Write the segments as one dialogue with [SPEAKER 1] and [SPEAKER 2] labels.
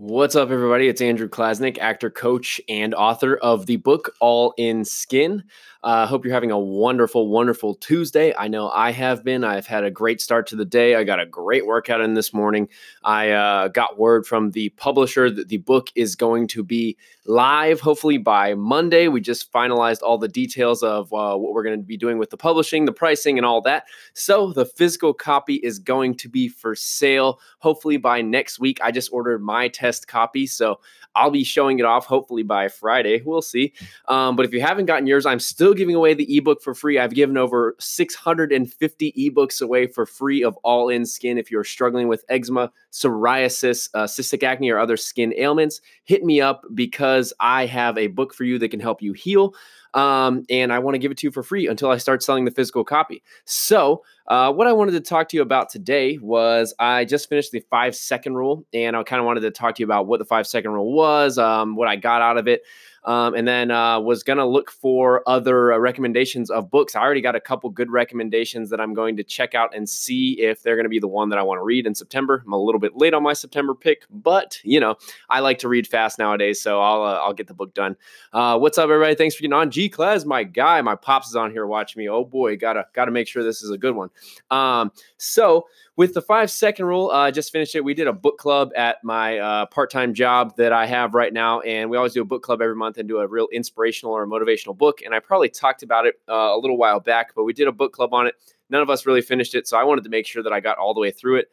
[SPEAKER 1] What's up, everybody? It's Andrew Klasnick, actor, coach, and author of the book All in Skin. I uh, hope you're having a wonderful, wonderful Tuesday. I know I have been. I've had a great start to the day. I got a great workout in this morning. I uh, got word from the publisher that the book is going to be live hopefully by Monday. We just finalized all the details of uh, what we're going to be doing with the publishing, the pricing, and all that. So the physical copy is going to be for sale hopefully by next week. I just ordered my test copy. So I'll be showing it off hopefully by Friday. We'll see. Um, but if you haven't gotten yours, I'm still giving away the ebook for free. I've given over 650 ebooks away for free of all in skin. If you're struggling with eczema, psoriasis, uh, cystic acne, or other skin ailments, hit me up because I have a book for you that can help you heal. Um, and I want to give it to you for free until I start selling the physical copy. So, uh, what I wanted to talk to you about today was I just finished the five second rule, and I kind of wanted to talk to you about what the five second rule was, um, what I got out of it. Um, and then uh, was going to look for other uh, recommendations of books. I already got a couple good recommendations that I'm going to check out and see if they're going to be the one that I want to read in September. I'm a little bit late on my September pick, but you know I like to read fast nowadays, so I'll uh, I'll get the book done. Uh, what's up, everybody? Thanks for getting on. G Class, my guy, my pops is on here watching me. Oh boy, gotta gotta make sure this is a good one. Um, so with the five second rule, I uh, just finished it. We did a book club at my uh, part time job that I have right now, and we always do a book club every month and do a real inspirational or motivational book. And I probably talked about it uh, a little while back, but we did a book club on it. None of us really finished it, so I wanted to make sure that I got all the way through it.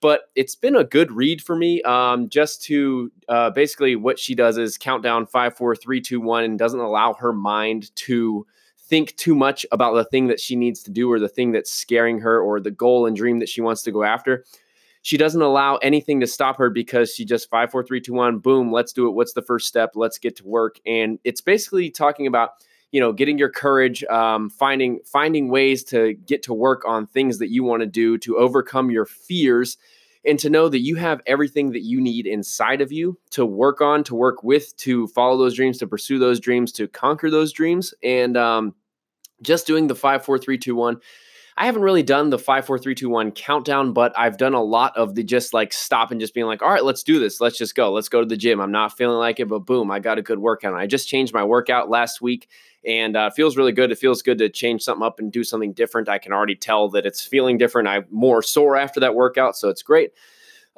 [SPEAKER 1] But it's been a good read for me. Um, just to uh, basically, what she does is count down five, four, three, two, one, and doesn't allow her mind to think too much about the thing that she needs to do or the thing that's scaring her or the goal and dream that she wants to go after. She doesn't allow anything to stop her because she just five, four, three, two, one, boom, let's do it. What's the first step? Let's get to work. And it's basically talking about you know getting your courage um, finding finding ways to get to work on things that you want to do to overcome your fears and to know that you have everything that you need inside of you to work on, to work with, to follow those dreams, to pursue those dreams, to conquer those dreams. And um, just doing the five, four, three, two, one. I haven't really done the five, four, three, two, one countdown, but I've done a lot of the just like stop and just being like, all right, let's do this. Let's just go. Let's go to the gym. I'm not feeling like it, but boom, I got a good workout. I just changed my workout last week and uh, feels really good. It feels good to change something up and do something different. I can already tell that it's feeling different. I'm more sore after that workout, so it's great.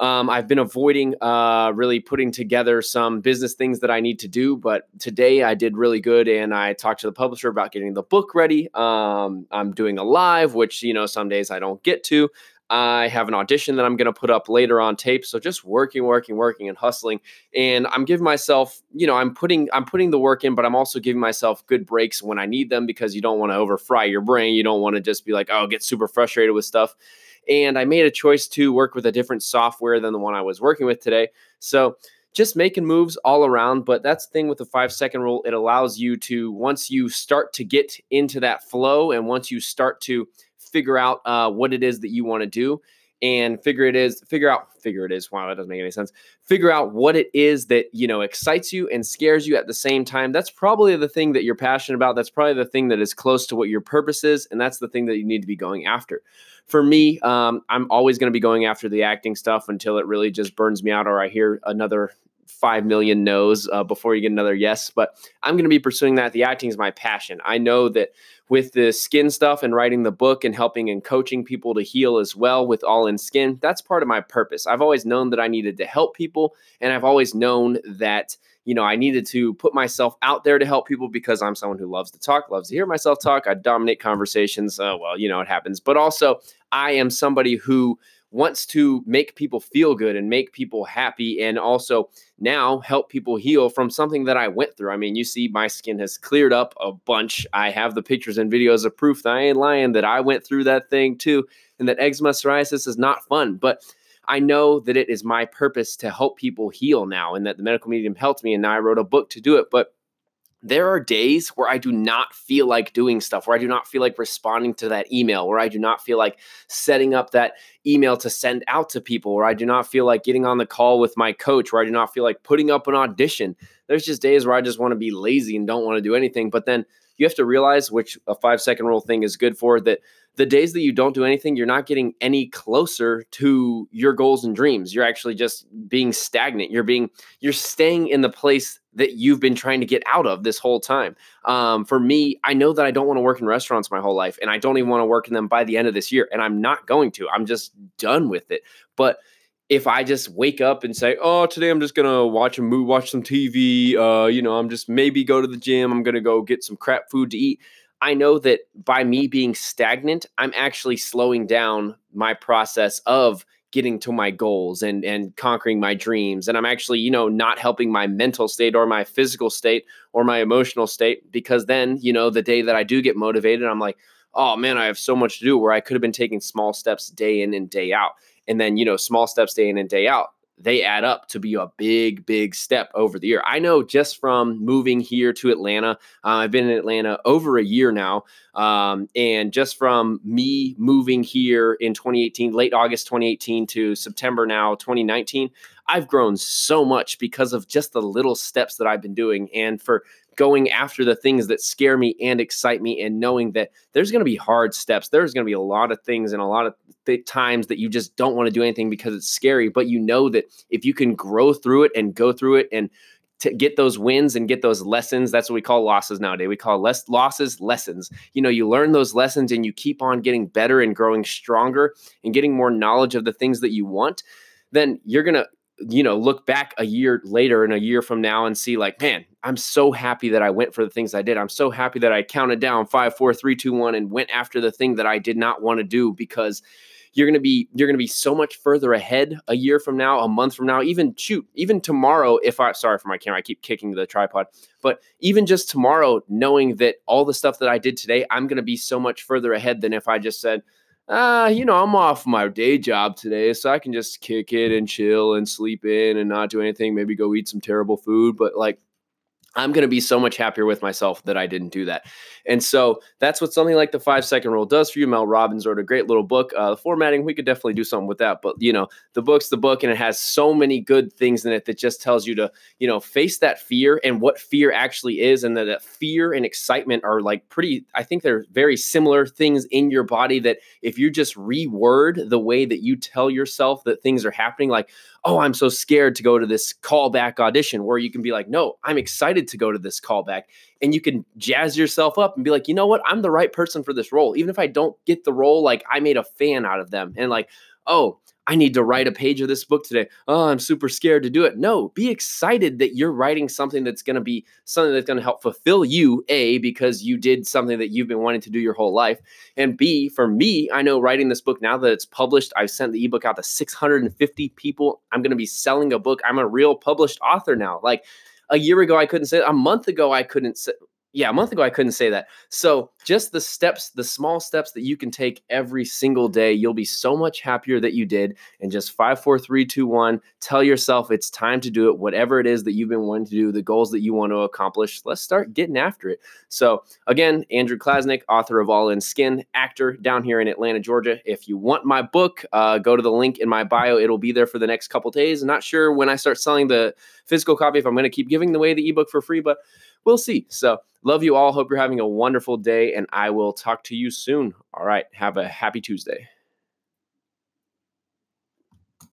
[SPEAKER 1] Um, I've been avoiding uh, really putting together some business things that I need to do, but today I did really good, and I talked to the publisher about getting the book ready. Um, I'm doing a live, which you know some days I don't get to. I have an audition that I'm going to put up later on tape. So just working, working, working, and hustling. And I'm giving myself, you know, I'm putting I'm putting the work in, but I'm also giving myself good breaks when I need them because you don't want to over fry your brain. You don't want to just be like, oh, get super frustrated with stuff. And I made a choice to work with a different software than the one I was working with today. So just making moves all around. But that's the thing with the five second rule. It allows you to, once you start to get into that flow and once you start to figure out uh, what it is that you want to do and figure it is figure out figure it is wow that doesn't make any sense. Figure out what it is that you know excites you and scares you at the same time. That's probably the thing that you're passionate about. That's probably the thing that is close to what your purpose is and that's the thing that you need to be going after. For me um, i'm always going to be going after the acting stuff until it really just burns me out or i hear another 5 million no's uh, before you get another yes. But I'm going to be pursuing that. The acting is my passion. I know that with the skin stuff and writing the book and helping and coaching people to heal as well with All in Skin, that's part of my purpose. I've always known that I needed to help people. And I've always known that you know, I needed to put myself out there to help people because I'm someone who loves to talk, loves to hear myself talk. I dominate conversations. Uh, well, you know, it happens. But also, I am somebody who wants to make people feel good and make people happy and also now help people heal from something that I went through. I mean, you see, my skin has cleared up a bunch. I have the pictures and videos of proof that I ain't lying that I went through that thing too, and that eczema psoriasis is not fun. But I know that it is my purpose to help people heal now, and that the medical medium helped me, and now I wrote a book to do it. But there are days where I do not feel like doing stuff, where I do not feel like responding to that email, where I do not feel like setting up that email to send out to people, where I do not feel like getting on the call with my coach, where I do not feel like putting up an audition. There's just days where I just want to be lazy and don't want to do anything. But then you have to realize, which a five second rule thing is good for, that the days that you don't do anything, you're not getting any closer to your goals and dreams. You're actually just being stagnant. You're being, you're staying in the place that you've been trying to get out of this whole time. Um, for me, I know that I don't want to work in restaurants my whole life, and I don't even want to work in them by the end of this year, and I'm not going to. I'm just done with it. But if I just wake up and say, "Oh, today I'm just gonna watch a movie, watch some TV," uh, you know, I'm just maybe go to the gym. I'm gonna go get some crap food to eat. I know that by me being stagnant, I'm actually slowing down my process of getting to my goals and and conquering my dreams. And i'm actually you know not helping my mental state or my physical state or my emotional state because then you know the day that i do get motivated i'm like oh man i have so much to do where i could have been taking small steps day in and day out. And then, you know, small steps day in and day out, they add up to be a big, big step over the year. I know just from moving here to Atlanta, uh, I've been in Atlanta over a year now. Um, and just from me moving here in 2018, late August 2018 to September now 2019, I've grown so much because of just the little steps that I've been doing. And for going after the things that scare me and excite me and knowing that there's going to be hard steps there's going to be a lot of things and a lot of th- times that you just don't want to do anything because it's scary but you know that if you can grow through it and go through it and to get those wins and get those lessons that's what we call losses nowadays we call less losses lessons you know you learn those lessons and you keep on getting better and growing stronger and getting more knowledge of the things that you want then you're going to you know, look back a year later and a year from now and see, like, man, I'm so happy that I went for the things I did. I'm so happy that I counted down five, four, three, two, one, and went after the thing that I did not want to do because you're gonna be you're gonna be so much further ahead a year from now, a month from now, even shoot, even tomorrow. If I sorry for my camera, I keep kicking the tripod, but even just tomorrow, knowing that all the stuff that I did today, I'm gonna be so much further ahead than if I just said, uh, you know, I'm off my day job today, so I can just kick it and chill and sleep in and not do anything, maybe go eat some terrible food. But like, I'm going to be so much happier with myself that I didn't do that. And so that's what something like the five second rule does for you. Mel Robbins wrote a great little book. Uh, the formatting, we could definitely do something with that. But, you know, the book's the book and it has so many good things in it that just tells you to, you know, face that fear and what fear actually is. And that, that fear and excitement are like pretty, I think they're very similar things in your body that if you just reword the way that you tell yourself that things are happening, like, oh, I'm so scared to go to this callback audition, where you can be like, no, I'm excited to go to this callback. And you can jazz yourself up and be like, you know what? I'm the right person for this role. Even if I don't get the role, like I made a fan out of them. And like, oh, I need to write a page of this book today. Oh, I'm super scared to do it. No, be excited that you're writing something that's going to be something that's going to help fulfill you, A, because you did something that you've been wanting to do your whole life. And B, for me, I know writing this book now that it's published, I've sent the ebook out to 650 people. I'm going to be selling a book. I'm a real published author now. Like, a year ago I couldn't say a month ago I couldn't say yeah, a month ago I couldn't say that. So, just the steps, the small steps that you can take every single day, you'll be so much happier that you did. And just five, four, three, two, one, tell yourself it's time to do it. Whatever it is that you've been wanting to do, the goals that you want to accomplish, let's start getting after it. So, again, Andrew Klasnick, author of All in Skin, actor down here in Atlanta, Georgia. If you want my book, uh, go to the link in my bio. It'll be there for the next couple days. I'm not sure when I start selling the physical copy if I'm going to keep giving away the ebook for free, but we'll see. So, love you all. Hope you're having a wonderful day, and I will talk to you soon. All right. Have a happy Tuesday.